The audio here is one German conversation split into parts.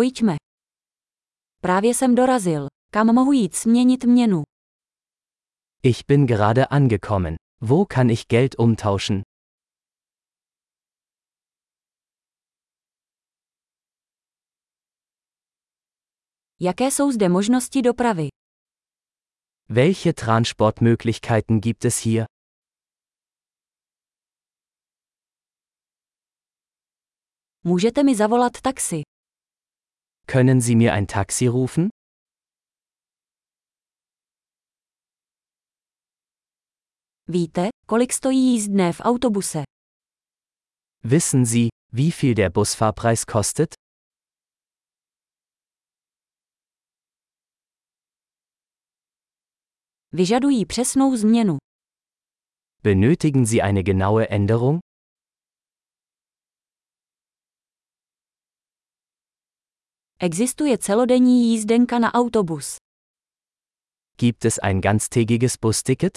Pojďme. Právě jsem dorazil. Kam mohu jít změnit měnu? Ich bin gerade angekommen. Wo kann ich Geld umtauschen? Jaké jsou zde možnosti dopravy? Welche Transportmöglichkeiten gibt es hier? Můžete mi zavolat taxi? Können Sie mir ein Taxi rufen? Víte, kolik stojí jízdné v autobuse? Wissen Sie, wie viel der Busfahrpreis kostet? Vyžadují přesnou změnu. Benötigen Sie eine genaue Änderung? Existuje celodenní jízdenka na autobus. Gibt es ein ganztägiges Busticket?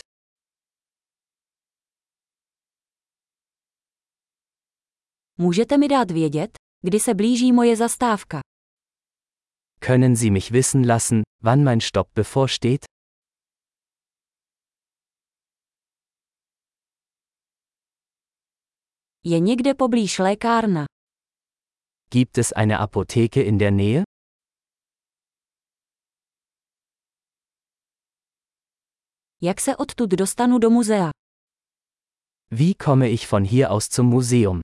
Můžete mi dát vědět, kdy se blíží moje zastávka? Können Sie mich wissen lassen, wann mein Stopp bevorsteht? Je někde poblíž lékárna. Gibt es eine Apotheke in der Nähe? Jak se odtud dostanu do muzea? Wie komme ich von hier aus zum Museum?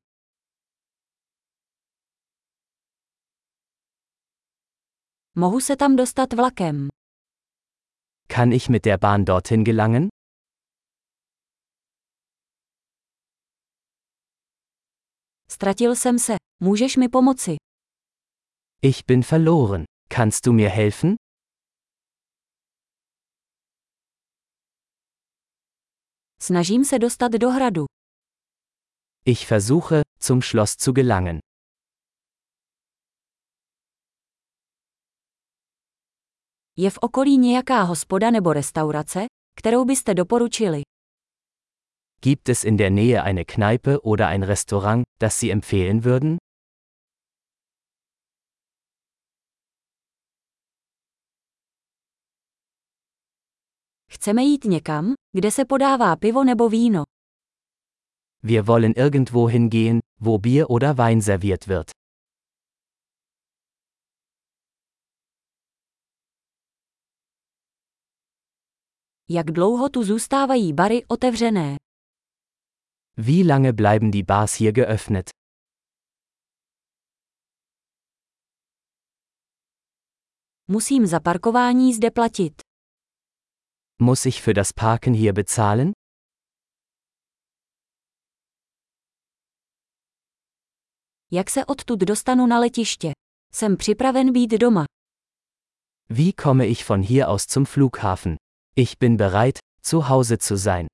Mohu se tam dostat vlakem. Kann ich mit der Bahn dorthin gelangen? Ztratil jsem se. Můžeš mi pomoci? Ich bin verloren. Kannst du mir helfen? Snažím se dostat do hradu. Ich versuche, zum Schloss zu gelangen. Je v okolí nějaká hospoda nebo restaurace, kterou byste doporučili? Gibt es in der Nähe eine Kneipe oder ein Restaurant, das Sie empfehlen würden? Chceme jít někam, kde se podává pivo nebo víno. Wir wollen irgendwo hingehen, wo Bier oder Wein serviert wird. Jak dlouho tu zůstávají bary otevřené? Wie lange bleiben die Bars hier geöffnet? Musím za parkování zde platit. Muss ich für das Parken hier bezahlen? Jak se odtud dostanu na letiště? Jsem připraven být doma. Wie komme ich von hier aus zum Flughafen? Ich bin bereit, zu Hause zu sein.